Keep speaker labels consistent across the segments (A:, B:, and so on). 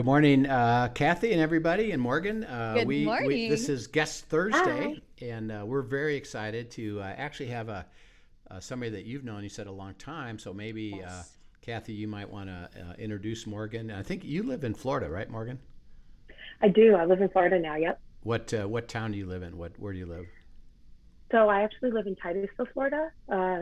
A: Good morning, uh, Kathy and everybody, and Morgan. Uh,
B: Good
A: we,
B: morning.
A: We, this is Guest Thursday, and uh, we're very excited to uh, actually have a uh, somebody that you've known. You said a long time, so maybe uh,
B: Yes.
A: Kathy, you might want to uh, introduce Morgan. I think you live in Florida, right, Morgan?
C: I do. I live in Florida now. Yep.
A: What uh, what town do you live in? What where do you live?
C: So I actually live in Titusville, Florida. Uh,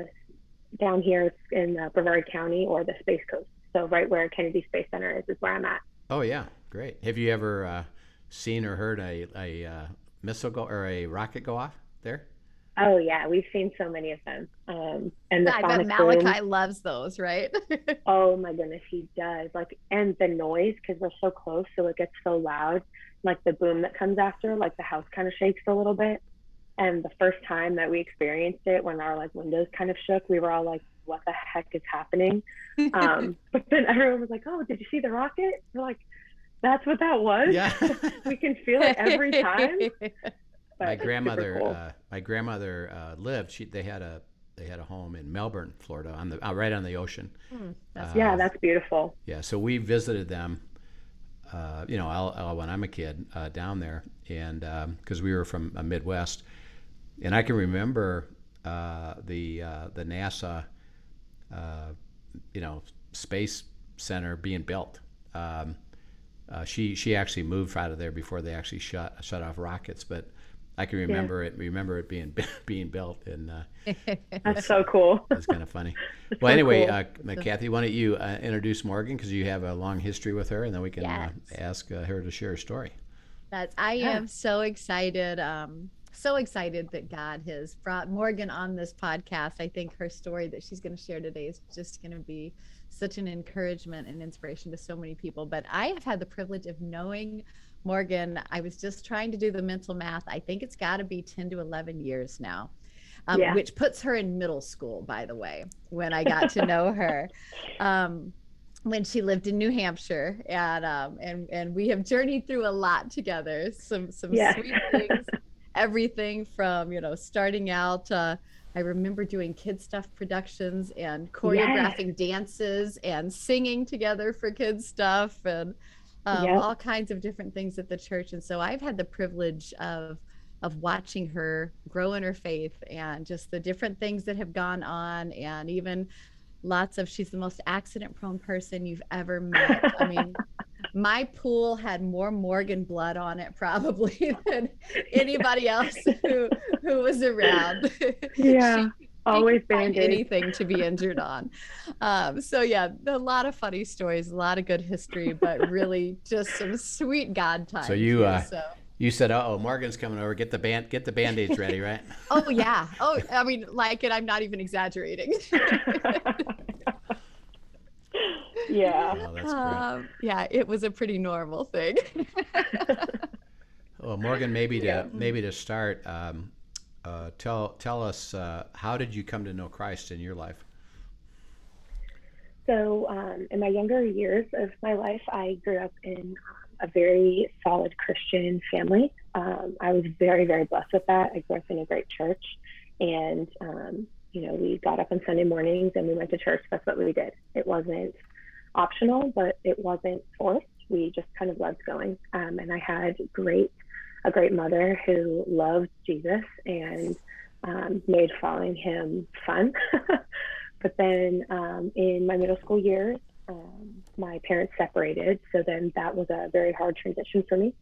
C: down here in uh, Brevard County or the Space Coast. So right where Kennedy Space Center is is where I'm at.
A: Oh yeah, great. Have you ever uh, seen or heard a, a uh, missile go or a rocket go off there?
C: Oh yeah, we've seen so many of them. Um, and the
B: I bet
C: sonic boom.
B: Malachi loves those, right?
C: Oh my goodness, he does. Like, and the noise because we're so close, so it gets so loud. Like the boom that comes after, like the house kind of shakes a little bit. And the first time that we experienced it, when our like windows kind of shook, we were all like, "What the heck is happening?" Um, but then everyone was like, "Oh, did you see the rocket?" We're like, "That's what that was."
A: Yeah.
C: we can feel it every time. but
A: my grandmother
C: cool.
A: uh, my grandmother uh, lived she they had a they had a home in Melbourne Florida on the uh, right on the ocean
B: Hmm, that's
C: yeah, that's beautiful.
A: yeah so we visited them uh, you know I'll, I'll- when I'm a kid uh, down there and because we were from uh, Midwest and I can remember uh, the uh, the NASA uh, you know space center being built um, uh, she she actually moved out of there before they actually shut shut off rockets but I can remember it remember it being being built and uh,
C: That's so cool.
A: it's kind of funny.
C: It's
A: well,
C: so
A: anyway,
C: cool.
A: uh, Kathy, why don't you uh, introduce Morgan because you have a long history with her, and then we can
B: Yes.
A: uh, ask uh, her to share her story.
B: That's I
C: Yeah.
B: am so excited. Um, so excited that God has brought Morgan on this podcast. I think her story that she's going to share today is just going to be such an encouragement and inspiration to so many people. But I have had the privilege of knowing Morgan. I was just trying to do the mental math. I think it's got to be 10 to 11 years now. Um,
C: Yeah.
B: Which puts her in middle school, by the way, when I got to know her. Um, when she lived in New Hampshire, and um, and and we have journeyed through a lot together. Some some
C: Yes.
B: sweet things, everything from you know starting out. Uh, I remember doing kid stuff productions and choreographing dances and singing together for kids stuff and um,
C: Yep.
B: all kinds of different things at the church. And so I've had the privilege of of watching her grow in her faith and just the different things that have gone on and even lots of she's the most accident prone person you've ever met i mean my pool had more morgan blood on it probably than anybody else who who was around.
C: Yeah,
B: She- she
C: always
B: could find anything to be injured on. Um, so yeah a lot of funny stories a lot of good history but really just some sweet god times
A: you,
B: here,
A: uh,
B: so.
A: You said, "Oh, Morgan's coming over. Get the band, get the band aids ready, right?"
B: oh yeah. Oh i mean like it i'm not even exaggerating
C: yeah.
A: Oh, that's great.
B: Um, yeah, it was a pretty normal thing.
A: Well, Morgan, maybe to
C: Yeah.
A: maybe to start, um, uh, tell tell us uh, how did you come to know Christ in your life?
C: So, um, in my younger years of my life, I grew up in um, a very solid Christian family. Um, I was very, very blessed with that. I grew up in a great church, and um, you know, we got up on Sunday mornings and we went to church. That's what we did. It wasn't optional, but it wasn't forced. We just kind of loved going. Um, and I had great, a great mother who loved Jesus and um, made following him fun. But then um, in my middle school years, um, my parents separated. So then that was a very hard transition for me.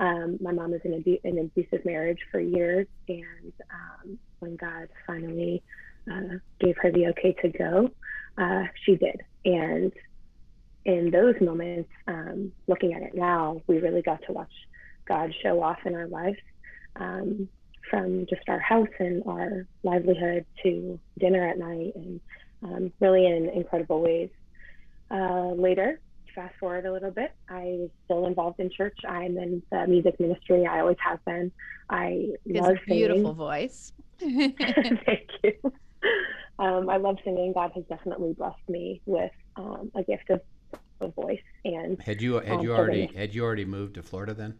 C: Um, my mom was in abu- an abusive marriage for years. And um, when God finally uh, gave her the okay to go, uh, she did. And in those moments, um, looking at it now, we really got to watch God show off in our lives. Um, from just our house and our livelihood to dinner at night and um, really in incredible ways. Uh, later, fast forward a little bit, I was still involved in church. I'm in the music ministry. I always have been. I love
B: singing. Beautiful voice.
C: Thank you. Um, I love singing. God has definitely blessed me with um, a gift of a voice. And
A: had you had um, you already had you already moved to Florida then?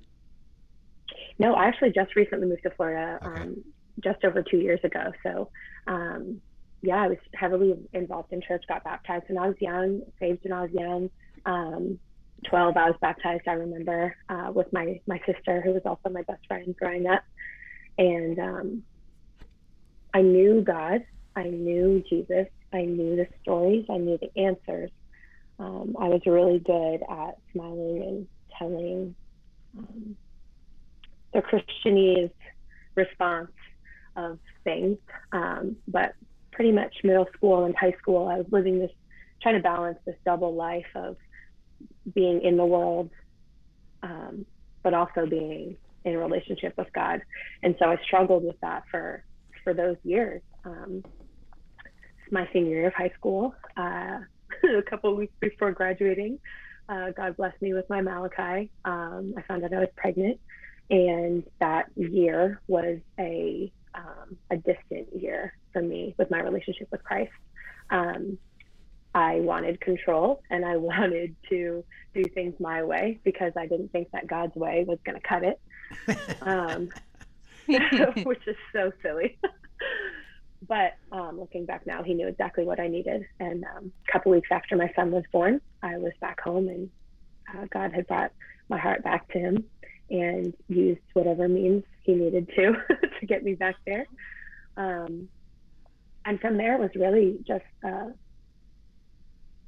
C: No, I actually just recently moved to Florida, okay. um, just over two years ago. So, um, yeah, I was heavily involved in church. Got baptized when I was young, saved when I was young. Um, 12, I was baptized. I remember uh, with my my sister, who was also my best friend growing up, and um, I knew God. I knew Jesus. I knew the stories. I knew the answers. Um, I was really good at smiling and telling um, the Christianese response of things. Um, but pretty much middle school and high school, I was living this, trying to balance this double life of being in the world, um, but also being in relationship with God. And so I struggled with that for for those years. Um, my senior year of high school, uh, a couple weeks before graduating, uh, God blessed me with my Malachi. Um, I found out I was pregnant, and that year was a um, a distant year for me with my relationship with Christ. Um, I wanted control and I wanted to do things my way because I didn't think that God's way was going to cut it, um, which is so silly. But um, looking back now, he knew exactly what I needed. And um, a couple weeks after my son was born, I was back home and uh, God had brought my heart back to him and used whatever means he needed to to get me back there. Um, and from there it was really just, uh,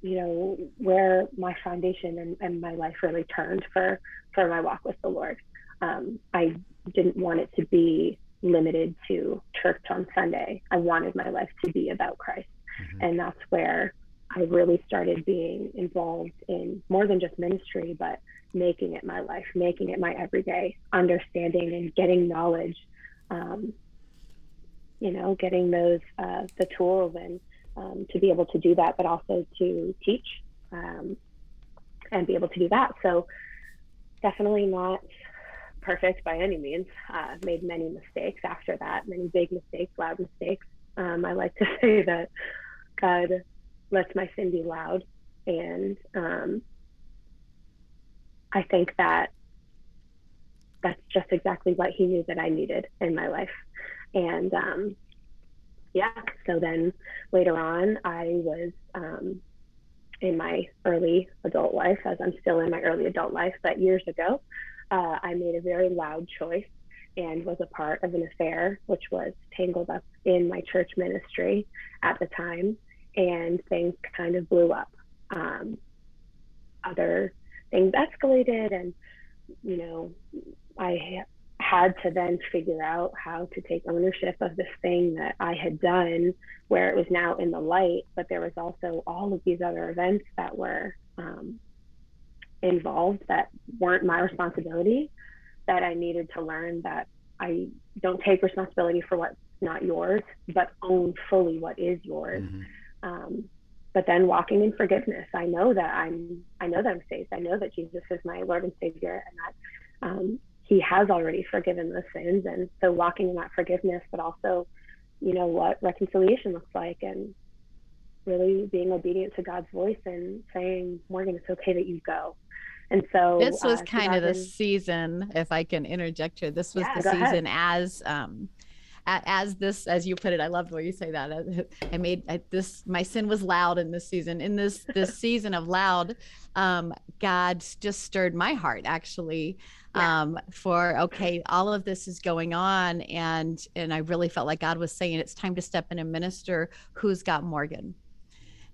C: you know, where my foundation and, and my life really turned for for my walk with the Lord. Um, I didn't want it to be limited to church on Sunday. I wanted my life to be about Christ, mm-hmm. and that's where I really started being involved in more than just ministry, but making it my life, making it my everyday, understanding and getting knowledge, um, you know, getting those uh, the tools and um, to be able to do that, but also to teach um, and be able to do that. So definitely not perfect by any means. Uh, made many mistakes after that, many big mistakes, loud mistakes. Um, I like to say that God lets my sin be loud, and um, I think that that's just exactly what he knew that I needed in my life. And um, yeah, so then later on, I was um, in my early adult life, as I'm still in my early adult life, but years ago, uh, I made a very loud choice and was a part of an affair which was tangled up in my church ministry at the time, and things kind of blew up. Um, other things escalated and you know i had to then figure out how to take ownership of this thing that i had done where it was now in the light but there was also all of these other events that were um, involved that weren't my responsibility that i needed to learn that i don't take responsibility for what's not yours but own fully what is yours. Mm-hmm. um, but then walking in forgiveness i know that i'm i know that i'm saved i know that jesus is my lord and savior and that um, he has already forgiven the sins. And so walking in that forgiveness but also you know what reconciliation looks like and really being obedient to god's voice and saying morgan it's okay that you go and so
B: this was uh, kind of the season if i can interject here this was yeah, the season ahead. as um as this as you put it i love the way you say that i made I, this my sin was loud in this season in this this season of loud um god just stirred my heart actually yeah. um for okay all of this is going on and and i really felt like god was saying it's time to step in and minister who's got morgan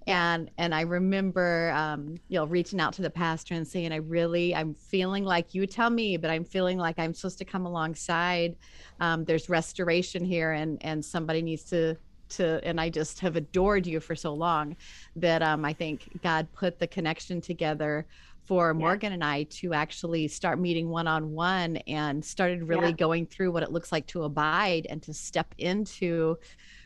B: and and i remember um, you know reaching out to the pastor and saying i really i'm feeling like you tell me but i'm feeling like i'm supposed to come alongside um, there's restoration here and and somebody needs to to and i just have adored you for so long that um, i think god put the connection together for Morgan and I to actually start meeting one on one and started really yeah. going through what it looks like to abide and to step into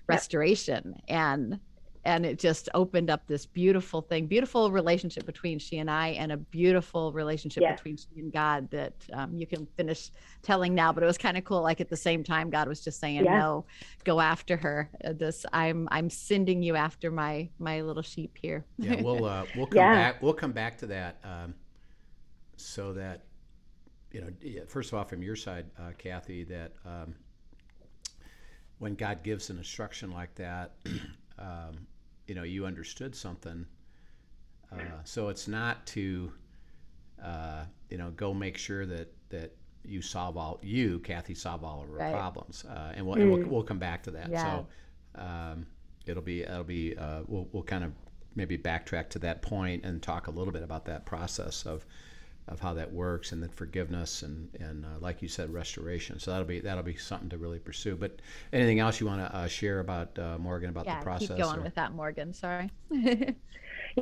B: restoration. Yep. And and it just opened up this beautiful thing beautiful relationship between she and i and a beautiful relationship yes. between she and god that um, you can finish telling now but it was kind of cool like at the same time god was just saying yeah. no go after her uh, this i'm i'm sending you after my my little sheep here
A: yeah we'll uh, we'll come yeah. back we'll come back to that um, so that you know first of all from your side uh, kathy that um, when god gives an instruction like that um, you know you understood something. Uh, so it's not to uh, you know go make sure that that you solve all you Kathy solve all of her right. problems, uh, and, we'll, mm. and we'll, we'll come back to that. Yeah. So um, it'll be it'll be uh, we'll we'll kind of maybe backtrack to that point and talk a little bit about that process of of how that works and then forgiveness and and uh, like you said restoration. So that'll be that'll be something to really pursue. But anything else you want to uh, share about uh, morgan about
B: yeah,
A: the process
B: keep going or? with that morgan sorry.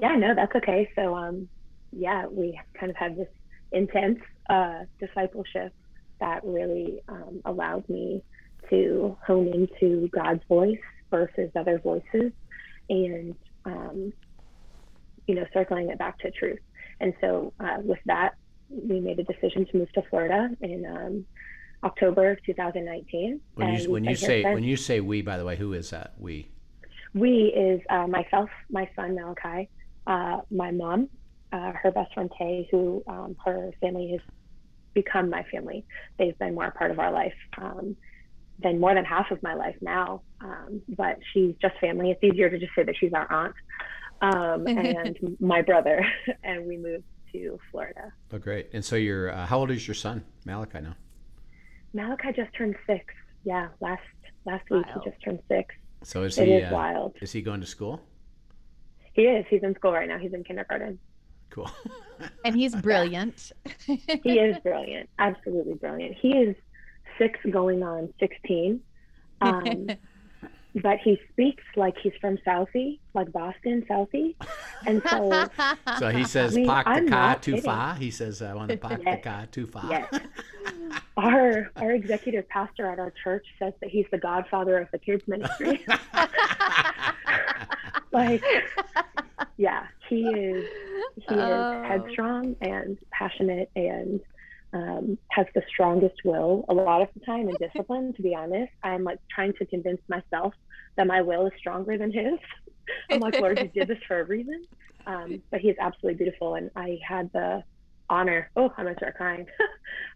C: Yeah no that's okay. So um yeah we kind of had this intense uh, discipleship that really um, allowed me to hone into god's voice versus other voices and um, you know circling it back to truth and so uh, with that, we made a decision to move to Florida in um, October of 2019.
A: When you, when you say when you say we, by the way, who is that we?
C: We is uh, myself, my son Malachi, uh, my mom, uh, her best friend Tay, who um, her family has become my family. They've been more a part of our life um, than more than half of my life now. Um, but she's just family. It's easier to just say that she's our aunt um, and my brother, and we moved to Florida.
A: Oh, great! And so, you're uh, how old is your son, Malachi now?
C: Malachi just turned six. Yeah, last last week he just turned six.
A: So is it he? Is uh, wild. Is he going to school?
C: He is. He's in school right now. He's in kindergarten.
A: Cool.
B: and he's brilliant.
C: he is brilliant. Absolutely brilliant. He is six, going on sixteen. Um, but he speaks like he's from Southie, like Boston, Southie. And so
A: So he says I mean, park the car too far. He says uh, I want to park yes. the car too far. Yes.
C: our our executive pastor at our church says that he's the godfather of the kids ministry. like yeah, he is he oh. is headstrong and passionate and um, has the strongest will a lot of the time and discipline to be honest. I'm like trying to convince myself that my will is stronger than his. I'm like lord you did this for a reason. Um, but he is absolutely beautiful and i had the honor oh i'm gonna start crying.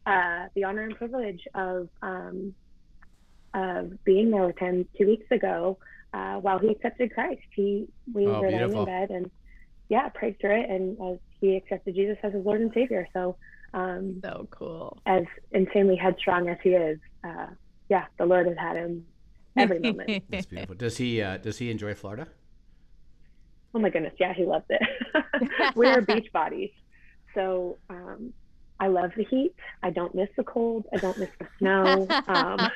C: Uh, the honor and privilege of um, of being there with him two weeks ago uh, while he accepted christ. He we oh, were laying in bed and yeah prayed through it and as he accepted jesus as his lord and savior. So
B: um, so cool.
C: As insanely headstrong as he is, uh, yeah, the Lord has had him every moment.
A: That's beautiful. Does he uh, does he enjoy Florida?
C: Oh my goodness, yeah, he loves it. We're beach bodies, so um, I love the heat. I don't miss the cold. I don't miss the snow. Um,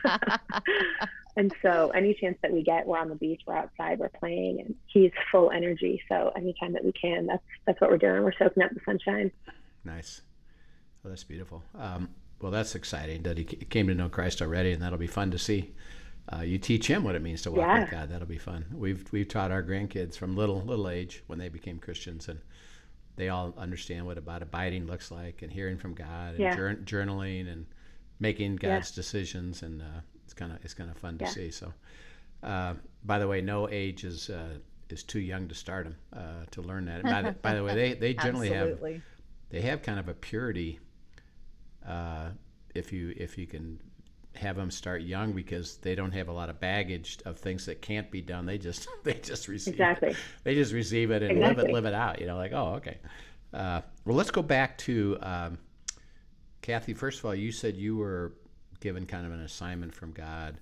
C: and so, any chance that we get, we're on the beach, we're outside, we're playing, and he's full energy. So, anytime that we can, that's that's what we're doing. We're soaking up the sunshine.
A: Nice. Oh, that's beautiful. Um, well, that's exciting that he came to know Christ already, and that'll be fun to see. Uh, you teach him what it means to walk yeah. with God. That'll be fun. We've we've taught our grandkids from little little age when they became Christians, and they all understand what about abiding looks like, and hearing from God, and yeah. journaling, and making God's yeah. decisions, and uh, it's kind of it's kind of fun to see. So, uh, by the way, no age is uh, is too young to start them uh, to learn that. By the, by the way, they they generally have they have kind of a purity uh, if you if you can have them start young because they don't have a lot of baggage of things that can't be done. They just they just receive exactly. It. They just receive it and exactly. live it live it out. You know, like oh okay. Uh, well, let's go back to um, Kathy. First of all, you said you were given kind of an assignment from God,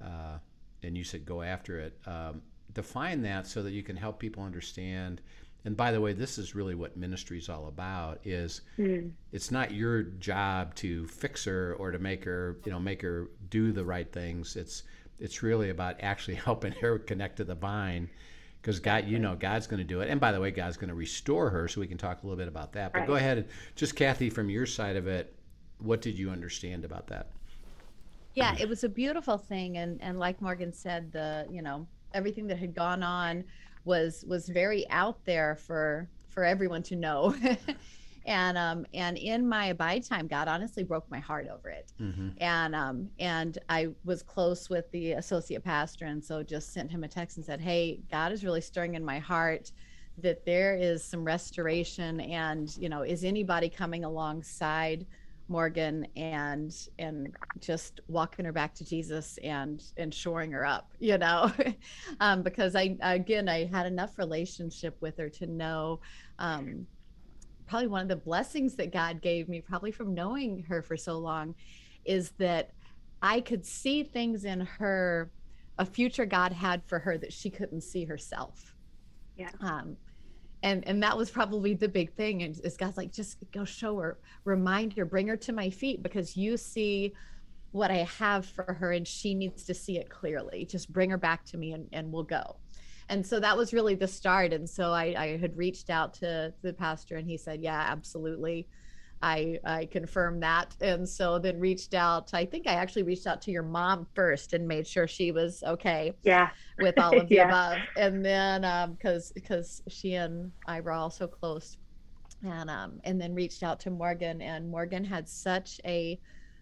A: uh, and you said go after it. Um, define that so that you can help people understand and by the way this is really what ministry is all about is mm. it's not your job to fix her or to make her you know make her do the right things it's it's really about actually helping her connect to the vine because God, you know, God's going to do it. And by the way, God's going to restore her, so we can talk a little bit about that. But
C: Right.
A: go ahead and just Kathy, from your side of it, what did you understand about that?
B: yeah it was a beautiful thing and and like morgan said the you know everything that had gone on was was very out there for for everyone to know and um and in my abide time god honestly broke my heart over it
A: Mm-hmm.
B: and um and i was close with the associate pastor and so just sent him a text and said hey god is really stirring in my heart that there is some restoration and you know is anybody coming alongside morgan and and just walking her back to jesus and and shoring her up you know um because i again i had enough relationship with her to know um probably one of the blessings that god gave me probably from knowing her for so long is that I could see things in her, a future God had for her that she couldn't see herself.
C: Yeah.
B: Um, and and that was probably the big thing. And is God's like, just go show her, remind her, bring her to my feet because you see what I have for her and she needs to see it clearly. Just bring her back to me and, and we'll go. And so that was really the start. And so I, I had reached out to the pastor and he said, Yeah, absolutely. I I confirmed that, and so then reached out. I think I actually reached out to your mom first and made sure she was okay
C: Yeah.
B: with all of the
C: Yeah.
B: above, and then um because because she and I were all so close, and um and then reached out to Morgan, and Morgan had such a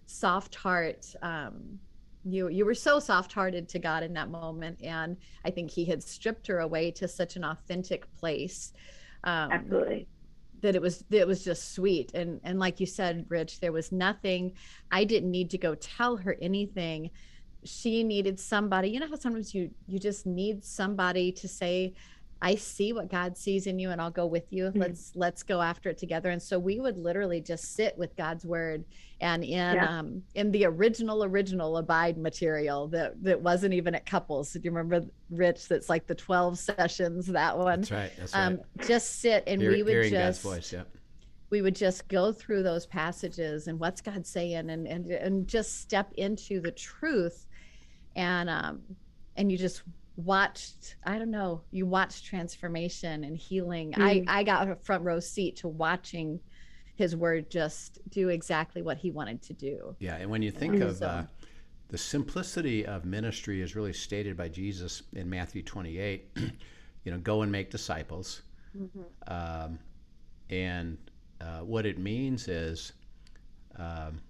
B: soft heart. Um, you you were so soft hearted to God in that moment, and I think He had stripped her away to such an authentic place. Um,
C: Absolutely.
B: That it was it was just sweet. And and like you said rich there was nothing. I didn't need to go tell her anything. She needed somebody. You know how sometimes you you just need somebody to say i see what god sees in you and i'll go with you
C: Mhm.
B: let's let's go after it together and so we would literally just sit with god's word and in
C: Yeah.
B: um in the original original abide material that that wasn't even at couples do you remember rich that's like the 12 sessions that one
A: That's right. That's right.
B: um just sit and
A: Hear-
B: we would
A: hearing
B: just
A: God's voice. Yeah.
B: we would just go through those passages and what's God saying and and and just step into the truth and um and you just watched I don't know you watched transformation and healing I
C: Mm.
B: I got a front row seat to watching his word just do exactly what he wanted to do
A: Yeah, and when you think of
B: So-
A: uh, the simplicity of ministry is really stated by Jesus in Matthew 28, you know, go and make disciples. Um, and uh, what it means is um,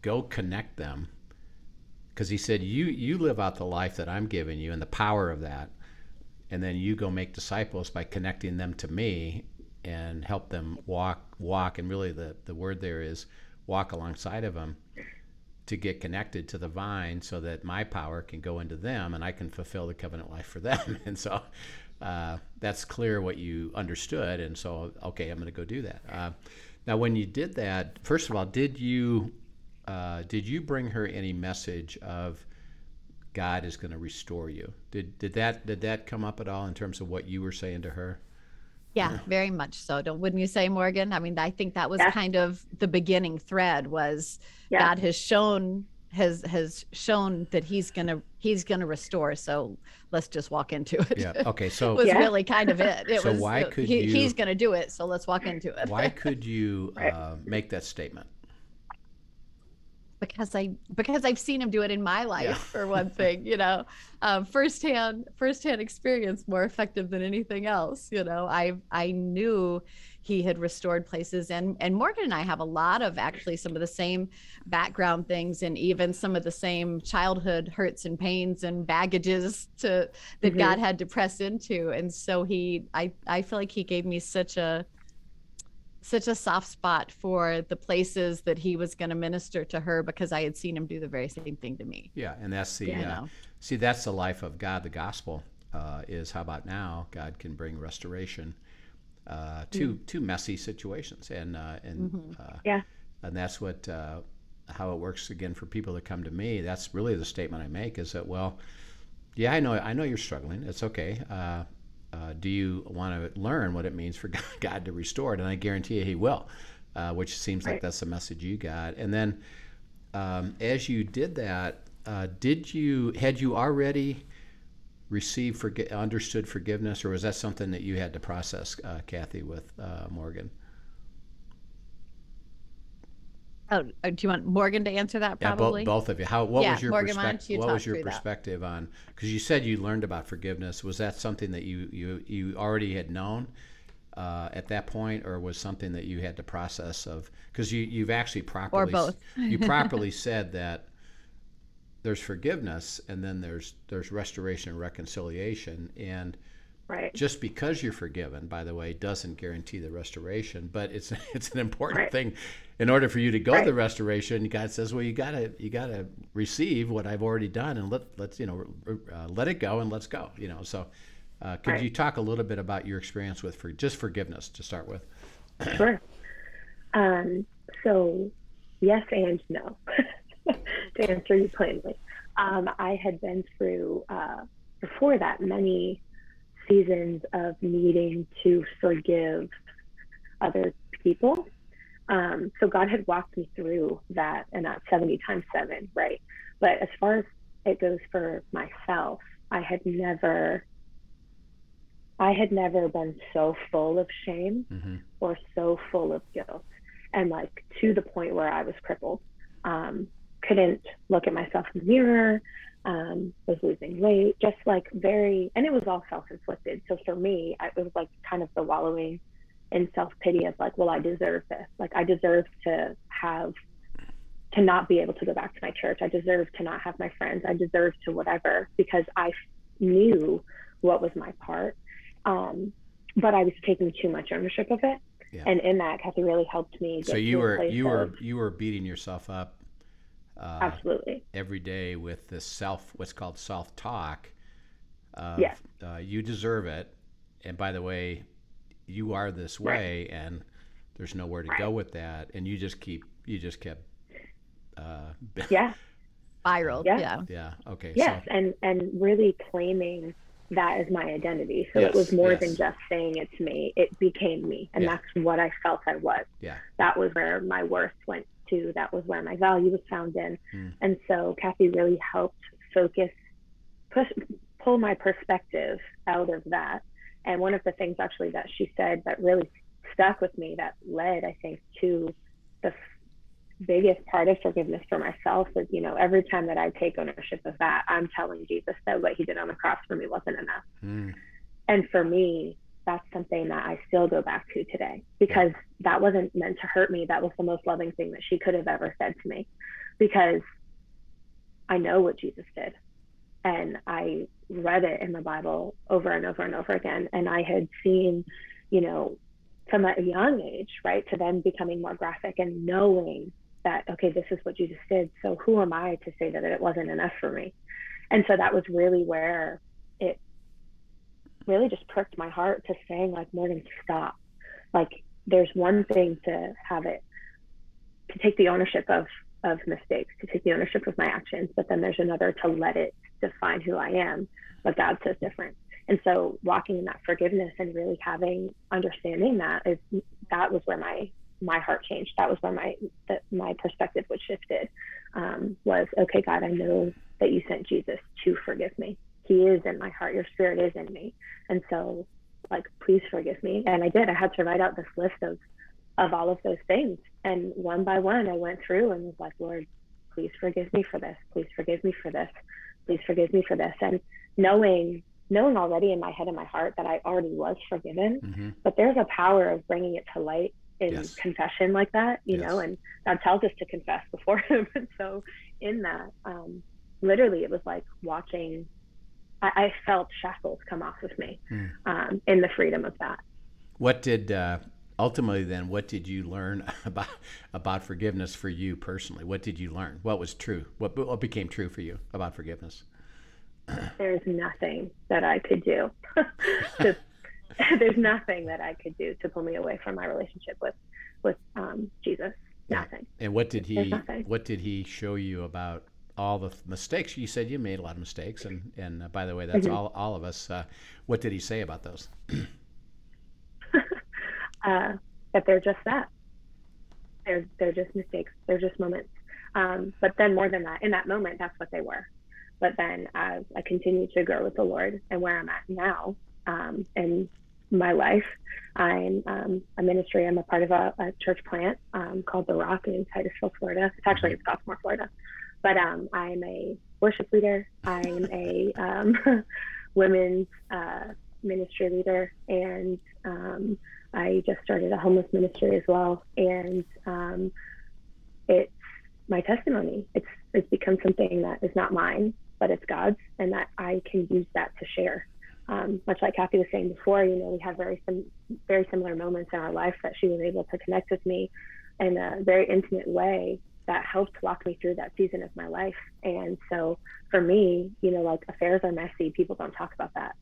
A: go connect them. Because he said, you, you live out the life that I'm giving you and the power of that. And then you go make disciples by connecting them to me and help them walk, walk. And really, the, the word there is walk alongside of them to get connected to the vine so that my power can go into them and I can fulfill the covenant life for them. And so uh, that's clear what you understood. And so, okay, I'm going to go do that. Uh, now, when you did that, first of all, did you uh, did you bring her any message of God is going to restore you? Did did that did that come up at all in terms of what you were saying to her?
B: yeah very much so don't wouldn't you say Morgan I mean I think that was
C: Yeah.
B: kind of the beginning thread was
C: Yeah.
B: God has shown has has shown that he's gonna he's gonna restore. So let's just walk into it.
A: Yeah. Okay. So it
B: was
C: Yeah.
B: really kind of it. It
A: So
B: was
A: why
B: uh,
A: could
B: he,
A: you-
B: he's gonna do it. So let's walk into it.
A: why could you uh, make that statement?
B: Because I because I've seen him do it in my life
A: Yeah.
B: for one thing, you know, um, firsthand firsthand experience more effective than anything else. You know, I I knew he had restored places, and and Morgan and I have a lot of actually some of the same background things, and even some of the same childhood hurts and pains and baggages to that
C: Mhm.
B: God had to press into, and so he I I feel like he gave me such a such a soft spot for the places that he was going to minister to her because I had seen him do the very same thing to me.
A: Yeah, and that's the
B: You
A: uh, see that's the life of God. The gospel uh, is how about now God can bring restoration uh, to to messy situations, and uh, and uh,
C: Yeah.
A: and that's what uh, how it works again for people that come to me. That's really the statement I make is that well, yeah, I know I know you're struggling. It's okay. Uh, do you want to learn what it means for God to restore it? And I guarantee you, He will. Uh, which seems like that's the message you got. And then, um, as you did that, uh, did you had you already received forget understood forgiveness, or was that something that you had to process, uh, Kathy, with uh, Morgan?
B: Oh, uh, do you want Morgan to answer that?
A: Yeah,
B: Probably.
A: both, both of you. How? What
B: Yeah,
A: was your
B: Morgan,
A: perspective?
B: you
A: What
B: talk
A: was your
B: through that?
A: on? Because you said you learned about forgiveness. Was that something that you you you already had known uh, at that point, or was something that you had to process of? Because you you've actually properly
B: both.
A: you properly said that there's forgiveness and then there's there's restoration and reconciliation and
C: Right.
A: just because you're forgiven, by the way, doesn't guarantee the restoration, but it's it's an important
C: Right.
A: thing. In order for you to go to the restoration, God says, well, you gotta you gotta receive what I've already done, and let let's you know uh, let it go and let's go. You know, so uh, could
C: Right.
A: you talk a little bit about your experience with for just forgiveness to start with?
C: Sure. Um, so, yes and no, to answer you plainly. Um, I had been through, uh, before that, many seasons of needing to forgive other people. Um, so, God had walked me through that and that 70 times seven, right? But as far as it goes for myself, I had never. I had never been so full of shame
A: hmm
C: or so full of guilt and like to the point where I was crippled. Um, couldn't look at myself in the mirror, um, was losing weight, just like very, and it was all self inflicted. So for me, it was like kind of the wallowing in self pity of like, well, I deserve this. Like, I deserve to have, to not be able to go back to my church. I deserve to not have my friends. I deserve to whatever because I knew what was my part. Um, but I was taking too much ownership of it.
A: Yeah.
C: And in that, Kathy really helped me.
A: So you were you were
C: of-
A: you were beating yourself up uh,
C: absolutely
A: every day with this self what's called self talk. Of,
C: Yes.
A: Uh, you deserve it, and by the way, you are this
C: Right.
A: way, and there's nowhere to go with that, and you just keep you just kept. Uh,
C: yeah
B: Spiraled.
C: Yeah.
B: Yeah.
A: yeah. Okay.
C: yes
A: So
C: and and really claiming that as my identity so
A: Yes,
C: it was more
A: yes.
C: than just saying it's me it became me and
A: Yeah.
C: that's what i felt i was
A: yeah.
C: that was where my worth went to that was where my value was found in.
A: Hmm.
C: and so kathy really helped focus push pull my perspective out of that. And one of the things actually that she said that really stuck with me that led i think to the biggest part of forgiveness for myself is you know every time that i take ownership of that i'm telling jesus that what he did on the cross for me wasn't enough.
A: Mm,
C: and for me that's something that i still go back to today because that wasn't meant to hurt me. That was the most loving thing that she could have ever said to me because i know what jesus did. And i read it in the bible over and over and over again. And i had seen you know from a young age right to then becoming more graphic and knowing that okay this is what jesus did. So who am i to say that it wasn't enough for me? And so that was really where it really just pricked my heart to saying like morgan stop. Like there's one thing to have it to take the ownership of of mistakes to take the ownership of my actions but then there's another to let it define who i am but god says different. And so walking in that forgiveness and really having understanding that is that was where my my heart changed. That was where my that my perspective was shifted um, was okay god i know that you sent jesus to forgive me he is in my heart. Your spirit is in me. And so like please forgive me. And i did. I had to write out this list of of all of those things. And one by one i went through and was like lord please forgive me for this. Please forgive me for this. Please forgive me for this. And knowing knowing already in my head and my heart that i already was forgiven
A: hmm
C: but there's a power of bringing it to light in
A: Yes.
C: confession like that you know and god tells us to confess before him. And so in that um literally it was like watching i, I felt shackles come off of me
A: Hmm.
C: um in the freedom of that
A: What did uh, ultimately then? What did you learn about about forgiveness for you personally? What did you learn? What was true? What what became true for you about forgiveness?
C: there's nothing that i could do to, there's nothing that i could do to pull me away from my relationship with with um jesus nothing
A: And what did he what did he show you about all the mistakes? You said you made a lot of mistakes, and and uh, by the way, that's
C: Mhm.
A: all all of us. Uh, what did he say about those?
C: uh, that they're just that. They're they're just mistakes. They're just moments. Um, but then more than that, in that moment, that's what they were. but then as I continued to grow with the Lord and where I'm at now um, in my life, I'm um, a ministry. I'm a part of a, a church plant um, called The Rock in Titusville, Florida. It's actually in Scottsmoor, Florida. But um, I'm a worship leader. I'm a um, women's uh, ministry leader, and um, I just started a homeless ministry as well. And um, it's my testimony. It's it's become something that is not mine, but it's God's, and that I can use that to share. Um, much like Kathy was saying before, you know, we have very some very similar moments in our life that she was able to connect with me in a very intimate way that helped walk me through that season of my life. And so for me, you know, like affairs are messy. People don't talk about that,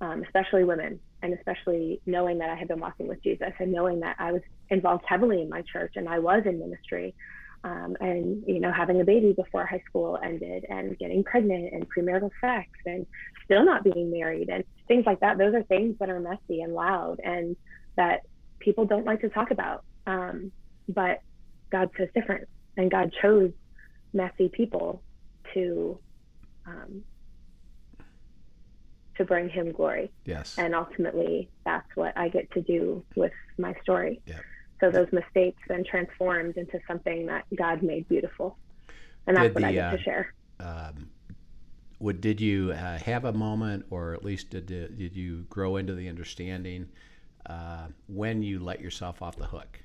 C: um, especially women, and especially knowing that I had been walking with Jesus and knowing that I was involved heavily in my church and I was in ministry um, and you know having a baby before high school ended and getting pregnant and premarital sex and still not being married and things like that those are things that are messy and loud and that people don't like to talk about um, but god says different and god chose messy people to um, to bring him glory.
A: Yes.
C: And ultimately that's what i get to do with my story.
A: Yeah.
C: So those mistakes then transformed into something that God made beautiful, and that's
A: Did
C: what
A: the,
C: I get
A: uh,
C: to share.
A: um, would did you uh, have a moment, or at least did did you grow into the understanding uh, when you let yourself off the hook?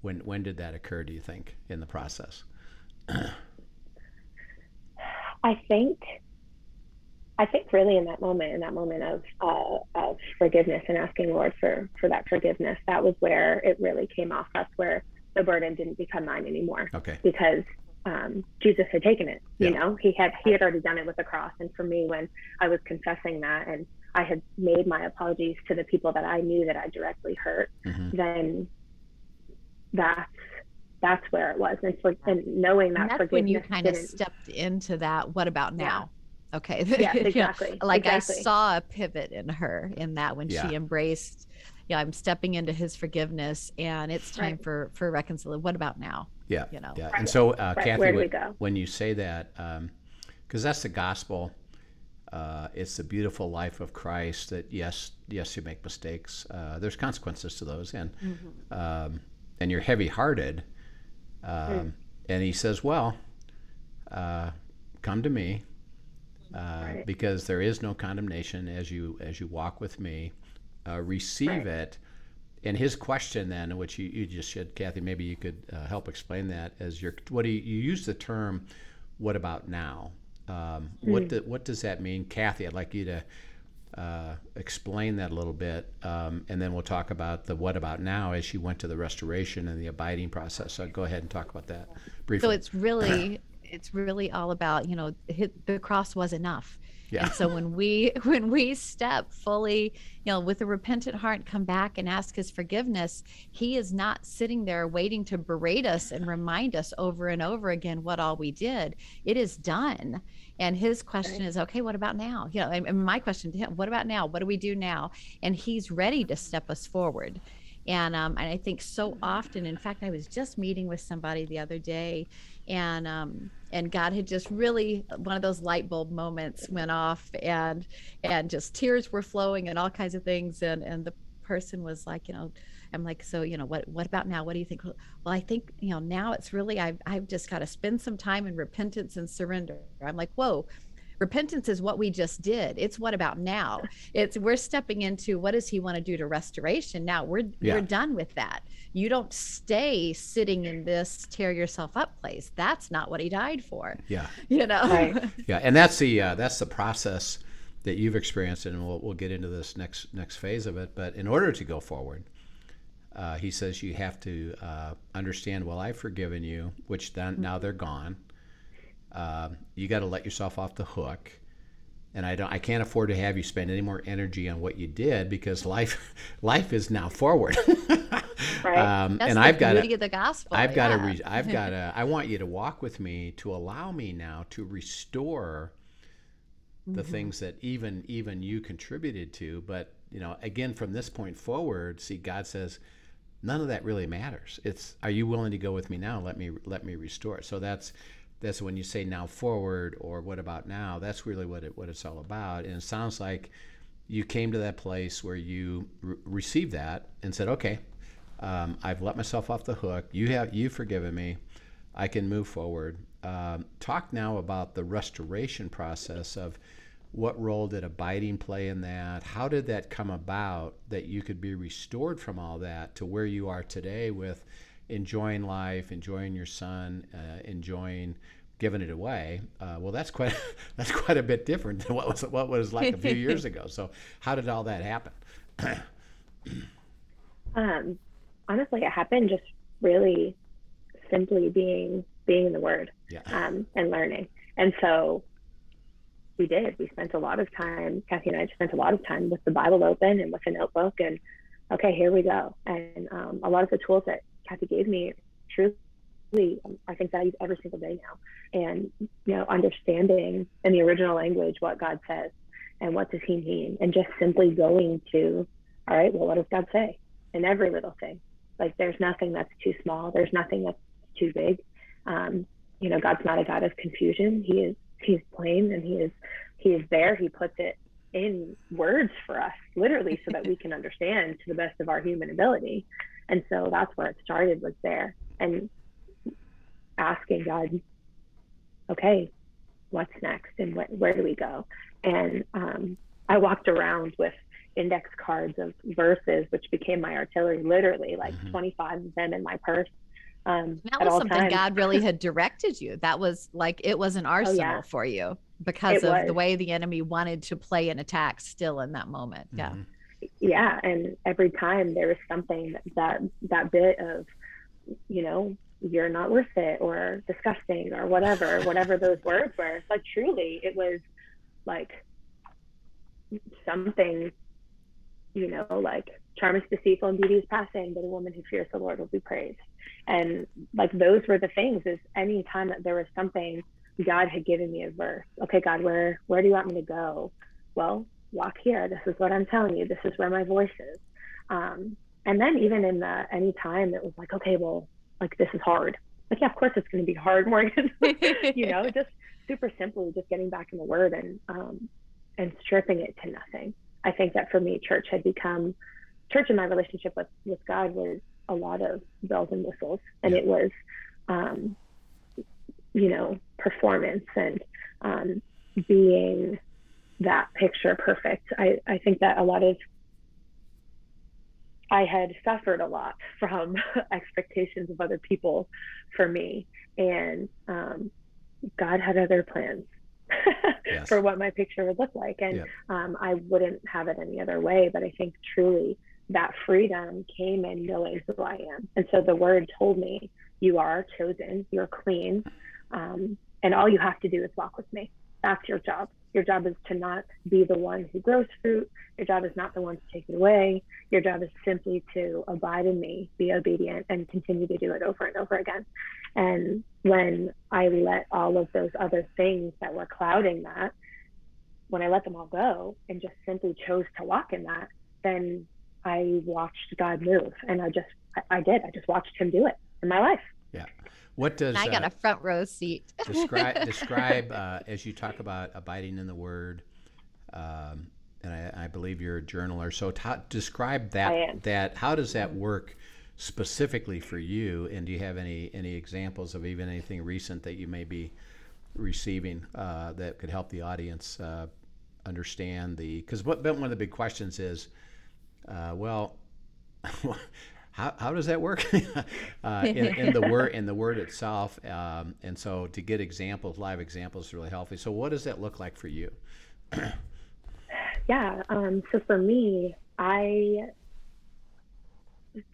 A: When when did that occur? Do you think in the process?
C: I think, I think really in that moment, in that moment of uh, of forgiveness and asking Lord for for that forgiveness, that was where it really came off. us, where the burden didn't become mine anymore
A: Okay.
C: because um, Jesus had taken it. You
A: Yeah.
C: know, he had he had already done it with the cross. And for me, when I was confessing that and I had made my apologies to the people that I knew that I directly hurt,
A: hmm
C: then that's that's where it was. And for and knowing that
B: And that's
C: forgiveness
B: when you kind of stepped into that. What about
C: Yeah.
B: now? Okay.
C: Yes,
B: You know,
C: exactly.
B: like
C: exactly.
B: I saw a pivot in her in that when
A: Yeah.
B: she embraced, yeah, I'm stepping into his forgiveness and it's time
C: Right.
B: for for reconciliation. What about now?
A: Yeah.
B: You know.
A: Yeah. And so, uh,
C: Right.
A: Kathy,
C: Where do we
A: when,
C: go?
A: when you say that, because that's the gospel, uh, it's the beautiful life of Christ. That yes, yes, you make mistakes. Uh, there's consequences to those, and
B: Mm-hmm.
A: um, and you're heavy-hearted. Um,
C: Hmm.
A: And he says, "Well, uh, come to me, uh,
C: Right.
A: because there is no condemnation as you as you walk with me. Uh, receive
C: Right.
A: it." And his question then, which you, you just said, Kathy, maybe you could uh, help explain that as your what do you, you use the term "What about now"? Um, What do, what does that mean, Kathy? I'd like you to uh, explain that a little bit, um, and then we'll talk about the "What about now" as you went to the restoration and the abiding process. So go ahead and talk about that briefly.
B: So it's really it's really all about you know the cross was enough.
A: Yeah.
B: And so when we when we step fully, you know, with a repentant heart, come back and ask His forgiveness, He is not sitting there waiting to berate us and remind us over and over again what all we did. It is done. And His question is, okay, what about now? You know, and, and my question to Him, what about now? What do we do now? And He's ready to step us forward. And um, and I think so often, in fact, I was just meeting with somebody the other day, and um, and God had just really uh, one of those light bulb moments went off, and and just tears were flowing and all kinds of things, and and the person was like, you know, I'm like, so you know, what what about now? What do you think? Well, I think you know now it's really I've I've just got to spend some time in repentance and surrender. I'm like, whoa. Repentance is what we just did. It's what about now? It's we're stepping into what does he want to do to restoration now? We're
A: Yeah.
B: we're done with that. You don't stay sitting in this tear yourself up place. That's not what he died for.
A: yeah.
B: You know.
C: Right.
A: Yeah, and that's the uh, that's the process that you've experienced, and we'll, we'll get into this next next phase of it. But in order to go forward, uh, he says you have to uh, understand. Well, I've forgiven you, which then now they're gone. Um, you got to let yourself off the hook, and I don't. I can't afford to have you spend any more energy on what you did because life life is now forward.
C: Right.
A: Um,
B: That's
A: and
B: the
A: I've got to
B: the gospel.
A: I've got to.
B: yeah.
A: I've got to. I want you to walk with me to allow me now to restore the
B: Mm-hmm.
A: things that even even you contributed to. But you know, again, from this point forward, see, God says, none of that really matters. It's, are you willing to go with me now? Let me let me restore it. So that's that's when you say now forward or what about now. That's really what it what it's all about. And it sounds like you came to that place where you re- received that and said, okay, um, I've let myself off the hook. You have you've forgiven me. I can move forward. Um, talk now about the restoration process of what role did abiding play in that? How did that come about that you could be restored from all that to where you are today with enjoying life, enjoying your son, uh, enjoying giving it away? Uh, well, that's quite that's quite a bit different than what was what was like a few years ago. So, how did all that happen?
C: um, honestly, it happened just really simply being being in the Word
A: yeah.
C: um, and learning. And so we did. We spent a lot of time, Kathy and I spent a lot of time with the Bible open and with a notebook and okay, here we go. And um, a lot of the tools that Kathy gave me truly I think use every single day now. And you know, understanding in the original language what God says and what does he mean and just simply going to, all right, well what does God say? In every little thing. Like there's nothing that's too small, there's nothing that's too big. Um, you know, God's not a God of confusion. He is he's plain and he is he is there. He puts it in words for us, literally, so that we can understand to the best of our human ability. And so that's where it started was there. And asking God, okay, what's next and wh- where do we go? And um, I walked around with index cards of verses, which became my artillery, literally like mm-hmm. 25 of them in my purse.
B: Um, that was something times. God really had directed you. That was like it was an arsenal oh, yeah. for you because it of was. the way the enemy wanted to play an attack still in that moment. Mm-hmm.
C: Yeah. Yeah, and every time there was something that that bit of, you know, you're not worth it or disgusting or whatever, whatever those words were. Like truly it was like something, you know, like charm is deceitful and beauty is passing, but a woman who fears the Lord will be praised. And like those were the things is any time that there was something God had given me a verse. Okay, God, where where do you want me to go? Well, walk here. This is what I'm telling you. This is where my voice is. Um, and then even in the any time it was like, okay, well, like this is hard. Like, yeah, of course it's going to be hard, Morgan. you know, just super simply, just getting back in the Word and um, and stripping it to nothing. I think that for me, church had become church and my relationship with with God was a lot of bells and whistles, and it was, um, you know, performance and um, being that picture perfect. I I think that a lot of I had suffered a lot from expectations of other people for me, and um, God had other plans yes. for what my picture would look like, and um, I wouldn't have it any other way. But I think truly that freedom came in knowing who I am, and so the Word told me, "You are chosen. You're clean, um, and all you have to do is walk with me. That's your job." Your job is to not be the one who grows fruit. Your job is not the one to take it away. Your job is simply to abide in me, be obedient, and continue to do it over and over again. And when I let all of those other things that were clouding that, when I let them all go and just simply chose to walk in that, then I watched God move. And I just, I, did. I just watched Him do it in my life.
A: Yeah. What does
B: I got uh, a front row seat.
A: describe describe uh, as you talk about abiding in the Word, um, and I, I, believe you're a journaler. So describe that. That how does that work specifically for you? And do you have any any examples of even anything recent that you may be receiving uh, that could help the audience uh, understand the? Because what one of the big questions is, uh, well. how, how does that work? Uh, in, in, the word in the word itself um, and so to get examples live examples is really helpful so what does that look like for you?
C: Yeah um, so for me i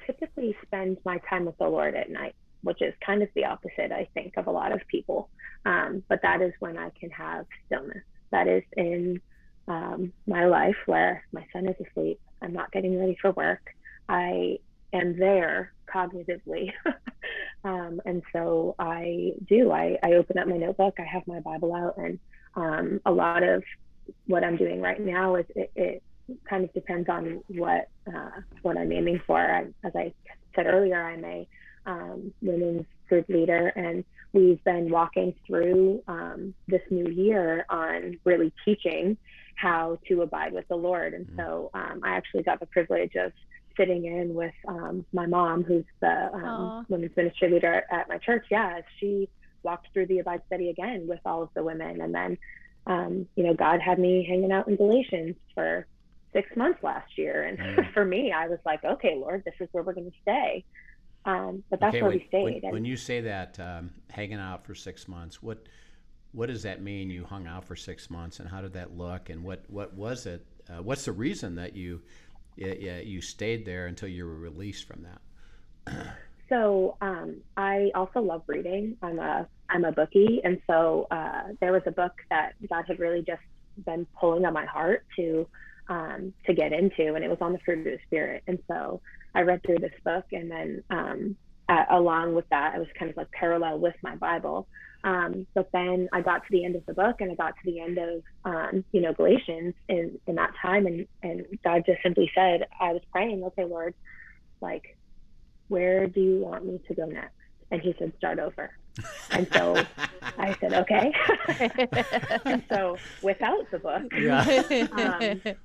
C: typically spend my time with the lord at night which is kind of the opposite i think of a lot of people. Um, but that is when i can have stillness. That is in um, my life where my son is asleep i'm not getting ready for work. I am there cognitively. um, and so I do. I, I open up my notebook, I have my Bible out, and um, a lot of what I'm doing right now is it, it kind of depends on what uh, what I'm aiming for. I, as I said earlier, I'm a um, women's group leader, and we've been walking through um, this new year on really teaching how to abide with the Lord. And so um, I actually got the privilege of sitting in with um, my mom, who's the um, women's ministry leader at my church. Yeah, she walked through the Abide study again with all of the women. And then, um, you know, God had me hanging out in Galatians for six months last year. And mm. for me, I was like, okay, Lord, this is where we're going to stay. Um, but that's okay, where when, we stayed.
A: When, when, you say that um, hanging out for six months, what what does that mean? You hung out for six months, and how did that look? And what what was it? Uh, what's the reason that you you stayed there until you were released from that?
C: so um, I also love reading. I'm a I'm a bookie, and so uh, there was a book that God had really just been pulling on my heart to um, to get into, and it was on the fruit of the spirit. And so I read through this book, and then um, along with that, I was kind of like parallel with my Bible. Um, but then I got to the end of the book, and I got to the end of um, you know Galatians in in that time, and and God just simply said, I was praying, okay, Lord, like, where do you want me to go next? And He said, start over. And so I said, okay. and so without the book, yeah. um,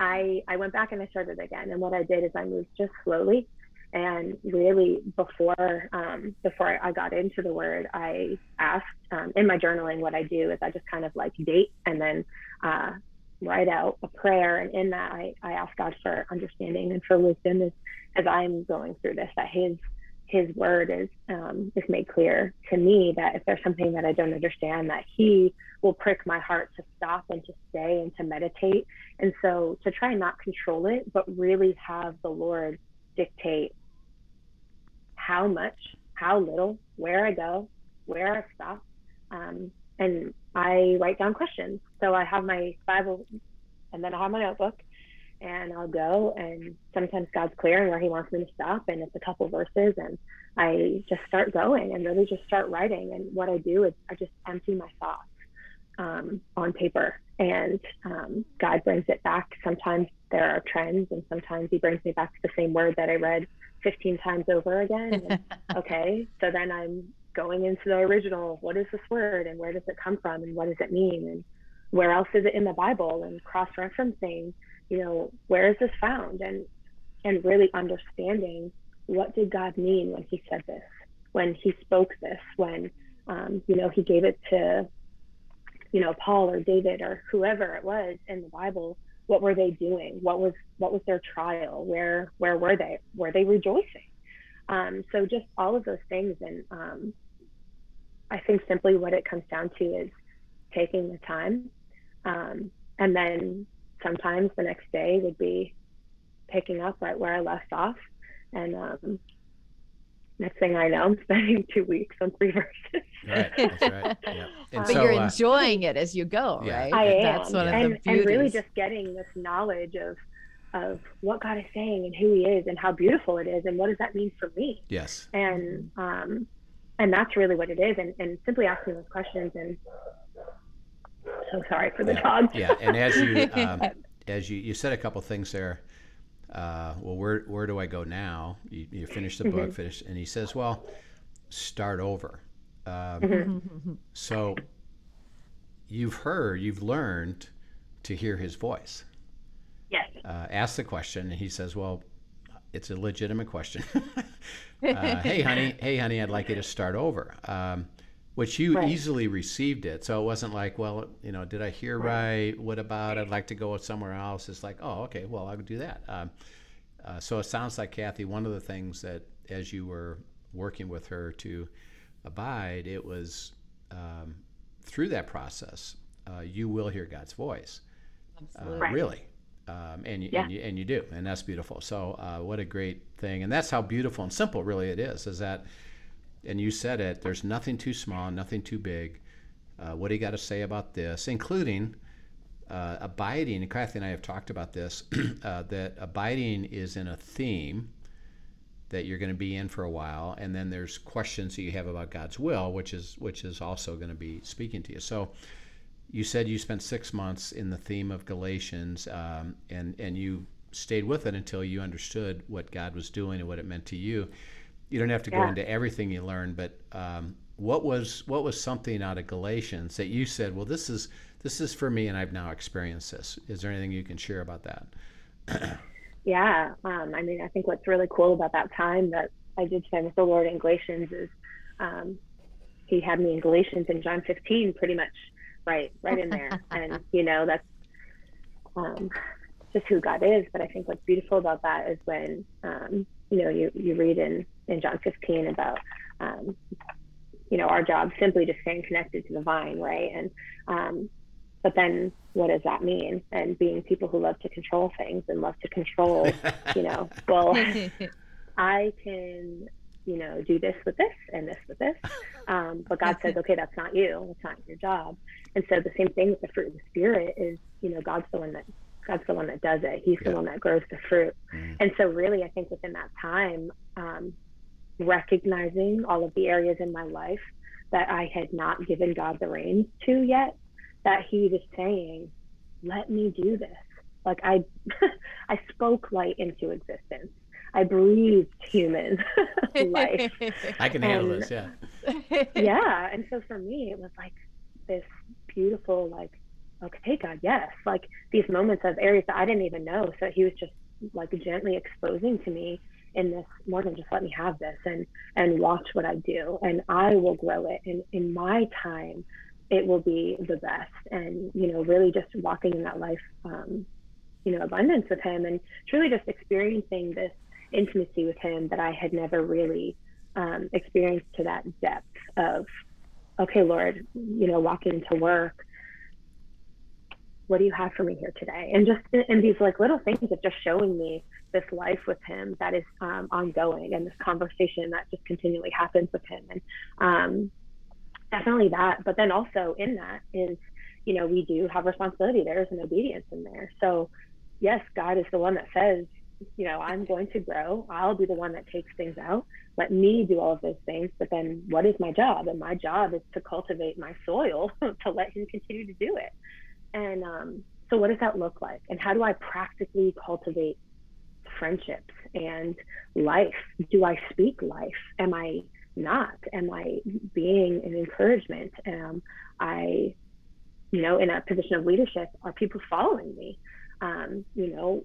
C: I I went back and I started again. And what I did is I moved just slowly, and really before um, before I got into the word, I asked um, in my journaling. What I do is I just kind of like date and then uh, write out a prayer, and in that I I ask God for understanding and for wisdom as as I'm going through this. That His his word is um, is made clear to me that if there's something that I don't understand, that he will prick my heart to stop and to stay and to meditate. And so to try and not control it, but really have the Lord dictate how much, how little, where I go, where I stop. Um, and I write down questions. So I have my Bible and then I have my notebook and I'll go and sometimes God's clear clearing where he wants me to stop and it's a couple verses and I just start going and really just start writing and what I do is I just empty my thoughts um, on paper and um, God brings it back. Sometimes there are trends and sometimes he brings me back to the same word that I read 15 times over again. And, okay, so then I'm going into the original. What is this word and where does it come from and what does it mean and where else is it in the Bible and cross-referencing you know, where is this found? And and really understanding what did God mean when He said this, when He spoke this, when um, you know He gave it to you know Paul or David or whoever it was in the Bible. What were they doing? What was what was their trial? Where where were they? Were they rejoicing? Um, so just all of those things, and um, I think simply what it comes down to is taking the time, um, and then sometimes the next day would be picking up right where I left off. And um, next thing I know, I'm spending two weeks on three verses.
A: right, that's right. Yeah.
B: but so, you're uh, enjoying uh, it as you go, yeah. right?
C: I am. That's one and, of the beauties. And really just getting this knowledge of of what God is saying and who He is and how beautiful it is and what does that mean for me.
A: Yes.
C: And um, and that's really what it is. And and simply asking those questions and so sorry for the
A: yeah,
C: dogs.
A: yeah, and as you um, as you you said a couple things there. Uh, well, where where do I go now? You, you finish the book, mm-hmm. finish, and he says, "Well, start over." Um, mm-hmm. So you've heard, you've learned to hear his voice.
C: Yes.
A: Uh, ask the question, and he says, "Well, it's a legitimate question. uh, hey, honey, hey, honey, I'd like you to start over." Um, which you right. easily received it. So it wasn't like, well, you know, did I hear right? right? What about? I'd like to go somewhere else. It's like, oh, okay, well, I would do that. Um, uh, so it sounds like Kathy. One of the things that, as you were working with her to abide, it was um, through that process, uh, you will hear God's voice.
B: Absolutely. Uh,
A: really. Um, and, you, yeah. and, you, and you do, and that's beautiful. So, uh, what a great thing, and that's how beautiful and simple really it is. Is that and you said it, there's nothing too small, nothing too big. Uh, what do you got to say about this, including uh, abiding? And Kathy and I have talked about this uh, that abiding is in a theme that you're going to be in for a while, and then there's questions that you have about God's will, which is which is also going to be speaking to you. So, you said you spent six months in the theme of Galatians, um, and and you stayed with it until you understood what God was doing and what it meant to you you don't have to go into everything you learned, but um, what was what was something out of Galatians that you said, well, this is this is for me, and I've now experienced this. Is there anything you can share about that?
C: yeah, um, I mean, I think what's really cool about that time that I did spend with the Lord in Galatians is um, He had me in Galatians in John 15, pretty much right, right in there, and you know that's um, just who God is. But I think what's beautiful about that is when um, you know you you read in in John 15 about um, you know our job simply just staying connected to the vine, right? And um, but then what does that mean? And being people who love to control things and love to control, you know, well, I can, you know, do this with this and this with this. Um, but God says, okay, that's not you. That's not your job. And so the same thing with the fruit of the spirit is, you know, God's the one that God's the one that does it. He's yeah. the one that grows the fruit. Mm. And so really, I think within that time, um, recognizing all of the areas in my life that I had not given God the reins to yet, that he was saying, let me do this. Like I, I spoke light into existence. I breathed human life.
A: I can handle and, this, yeah.
C: yeah. And so for me, it was like this beautiful, like, okay, God, yes. Like these moments of areas that I didn't even know. So he was just like gently exposing to me in this Morgan, just let me have this and and watch what I do. And I will grow it. And in my time, it will be the best. And, you know, really just walking in that life, um, you know, abundance with him and truly just experiencing this intimacy with him that I had never really um, experienced to that depth of, okay, Lord, you know, walking to work, what do you have for me here today? And just in these like little things of just showing me this life with him that is um, ongoing and this conversation that just continually happens with him. And um, definitely that. But then also in that is, you know, we do have responsibility. There is an obedience in there. So, yes, God is the one that says, you know, I'm going to grow. I'll be the one that takes things out. Let me do all of those things. But then what is my job? And my job is to cultivate my soil to let Him continue to do it. And um, so, what does that look like? And how do I practically cultivate friendships and life? Do I speak life? Am I not? Am I being an encouragement? Am I, you know, in a position of leadership? Are people following me? Um, you know,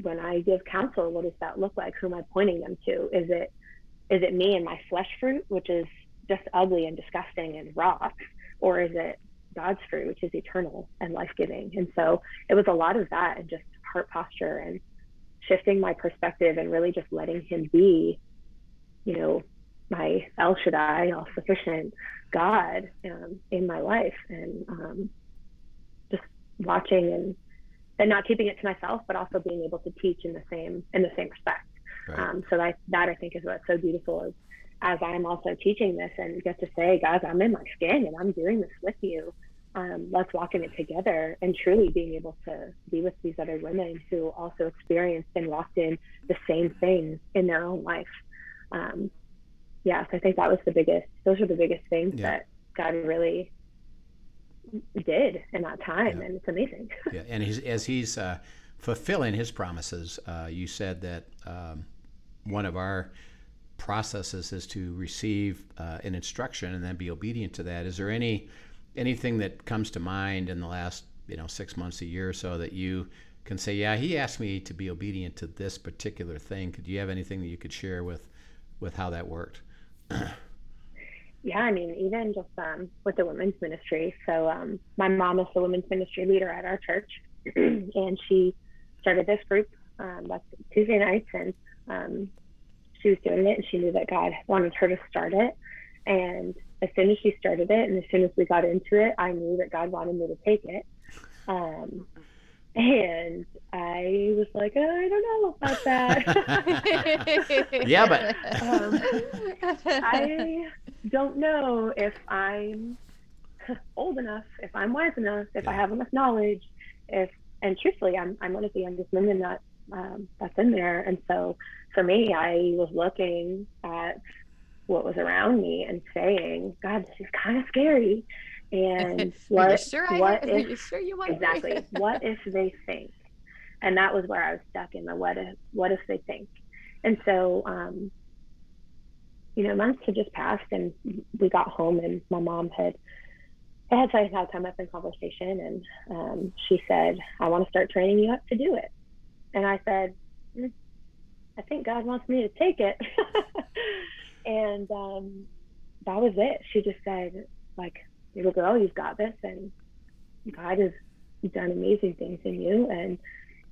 C: when I give counsel, what does that look like? Who am I pointing them to? Is it is it me and my flesh fruit, which is just ugly and disgusting and raw, or is it God's fruit, which is eternal and life giving? And so it was a lot of that and just heart posture and shifting my perspective and really just letting Him be, you know, my El Shaddai, all sufficient God um, in my life, and um, just watching and and not keeping it to myself, but also being able to teach in the same in the same respect. Right. Um, so that that I think is what's so beautiful is as I'm also teaching this and get to say, guys, I'm in my skin and I'm doing this with you. Um, let's walk in it together and truly being able to be with these other women who also experienced and walked in the same things in their own life. Um, yes, I think that was the biggest. Those are the biggest things yeah. that God really did in that time, yeah. and it's amazing.
A: yeah, and he's, as he's uh, fulfilling his promises, uh, you said that um, one of our processes is to receive uh, an instruction and then be obedient to that. Is there any anything that comes to mind in the last you know six months, a year or so that you can say, yeah, he asked me to be obedient to this particular thing. Could you have anything that you could share with with how that worked?
C: yeah, I mean, even just um, with the women's ministry. So um, my mom is the women's ministry leader at our church, and she started this group um, that's Tuesday nights, and um, she was doing it, and she knew that God wanted her to start it. And as soon as she started it, and as soon as we got into it, I knew that God wanted me to take it. Um, and I was like, oh, I don't know about
A: that. yeah, but um,
C: I don't know if I'm old enough, if I'm wise enough, if yeah. I have enough knowledge, if and truthfully, I'm I'm one of the youngest women that um, that's in there, and so for me, I was looking at what was around me and saying, God, this is kind of scary. And what,
B: sure
C: what
B: I,
C: if,
B: sure you want
C: exactly, what if they think? And that was where I was stuck in the what if, what if they think? And so, um, you know, months had just passed and we got home and my mom had I had have come up in conversation and um, she said, I want to start training you up to do it. And I said, mm, I think God wants me to take it. and um, that was it. She just said, like, little girl, you've got this and God has done amazing things in you. And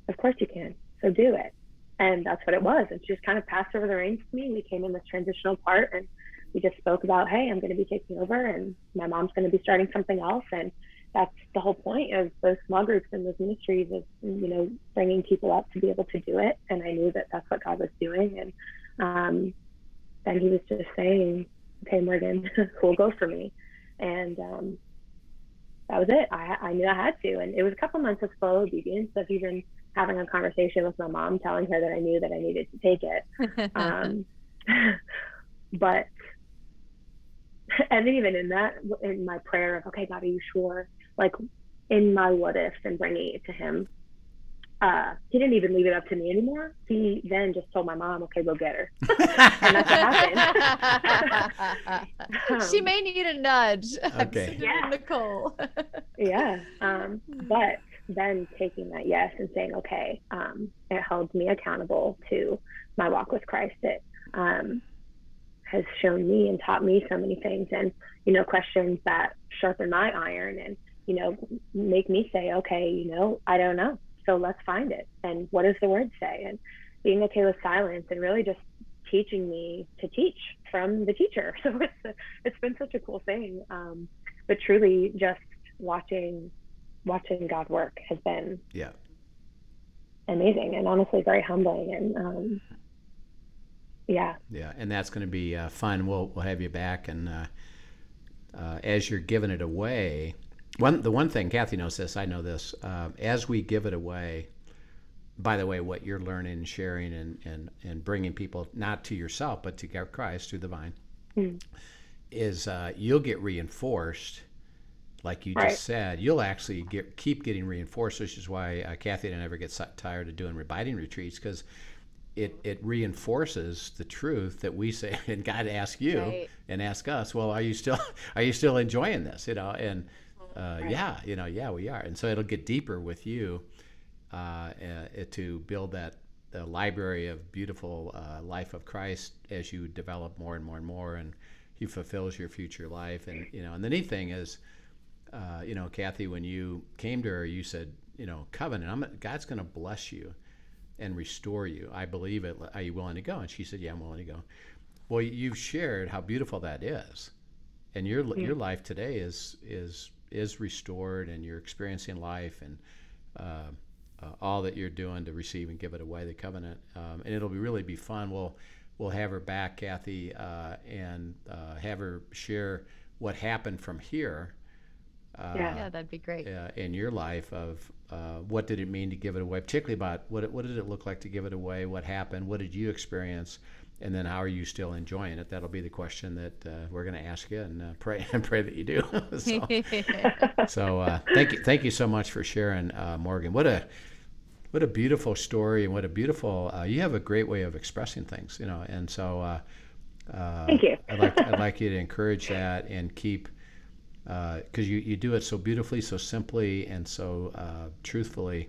C: of course you can. So do it. And that's what it was. And she just kind of passed over the reins to me. We came in this transitional part and we just spoke about, hey, I'm going to be taking over and my mom's going to be starting something else. And that's the whole point of those small groups and those ministries is, you know, bringing people up to be able to do it. And I knew that that's what God was doing. And um, then he was just saying, okay, Morgan, will go for me? And um, that was it. I, I knew I had to. And it was a couple months of slow obedience of even having a conversation with my mom, telling her that I knew that I needed to take it. Um, but and even in that, in my prayer of, okay, God, are you sure? Like in my what if and bringing it to him, uh, he didn't even leave it up to me anymore. He then just told my mom, okay, go get her. and that's what
B: happened. um, she may need a nudge.
A: Okay.
C: yeah.
B: Nicole.
C: yeah. Um, but then taking that yes and saying, okay, um, it held me accountable to my walk with Christ. It, um, has shown me and taught me so many things and you know questions that sharpen my iron and you know make me say okay you know i don't know. So let's find it. And what does the word say? And being okay with silence and really just teaching me to teach from the teacher. So it's a, it's been such a cool thing. Um, but truly just watching watching god work has been
A: yeah.
C: amazing and honestly very humbling. And um, yeah.
A: Yeah. And that's going to be uh, fun. We'll, we'll have you back. And uh, uh, as you're giving it away one the one thing kathy knows this i know this uh, as we give it away by the way what you're learning and sharing and, and, and bringing people not to yourself but to christ through the vine mm. is uh, you'll get reinforced like you right. just said, you'll actually get, keep getting reinforced, which is why uh, Kathy and I never get tired of doing rebiting retreats because it it reinforces the truth that we say and God asks you right. and ask us well are you still are you still enjoying this you know and uh, right. yeah you know yeah we are and so it'll get deeper with you uh, uh, to build that library of beautiful uh, life of Christ as you develop more and more and more and he fulfills your future life and you know and the neat thing is uh, you know Kathy when you came to her you said you know covenant I'm, God's going to bless you and restore you. I believe it. Are you willing to go? And she said, Yeah, I'm willing to go. Well, you've shared how beautiful that is, and your yeah. your life today is is is restored, and you're experiencing life and uh, uh, all that you're doing to receive and give it away, the covenant, um, and it'll be really be fun. We'll we'll have her back, Kathy, uh, and uh, have her share what happened from here.
B: Uh, yeah. yeah, that'd be great.
A: in your life of uh, what did it mean to give it away, particularly about what, what did it look like to give it away, what happened, what did you experience, and then how are you still enjoying it? That'll be the question that uh, we're going to ask you, and uh, pray and pray that you do. so, so uh, thank you, thank you so much for sharing, uh, Morgan. What a what a beautiful story, and what a beautiful. you have a great way of expressing things, you know, and so.
C: thank you.
A: I'd like I'd like you to encourage that and keep because uh, you, you do it so beautifully, so simply, and so uh, truthfully.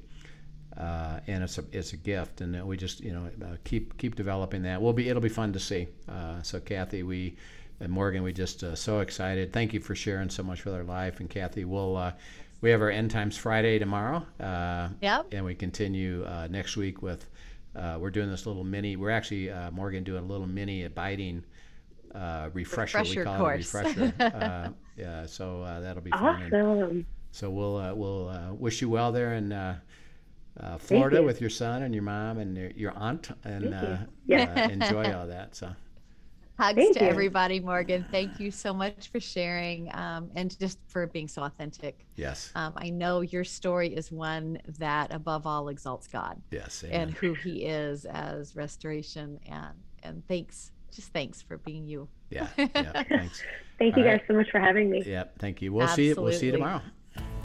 A: Uh, and it's a it's a gift, and we just you know uh, keep keep developing that. We'll be it'll be fun to see. Uh, so Kathy, we and Morgan, we just uh, so excited. Thank you for sharing so much with our life, and Kathy, we'll we have our end times Friday tomorrow. Uh,
B: yep.
A: And we continue next week with we're doing this little mini. We're actually Morgan doing a little mini abiding uh, refresher, refresher. We call course. it a refresher. uh, yeah, so uh, that'll be
C: fun. Awesome.
A: so we'll uh, we'll uh, wish you well there in uh, Florida with your son and your mom and your, your aunt, and yeah. enjoy all that. So.
B: Hugs Thank to you. everybody, Morgan. Thank you so much for sharing um, and just for being so authentic.
A: Yes.
B: Um, I know your story is one that, above all, exalts God.
A: Yes.
B: Amen. And who He is as restoration. And and thanks just thanks for being you.
A: Yeah. Yeah. Thanks.
C: thank All you guys so much for having me.
A: Yep. Thank you. We'll Absolutely. see you. We'll see you tomorrow.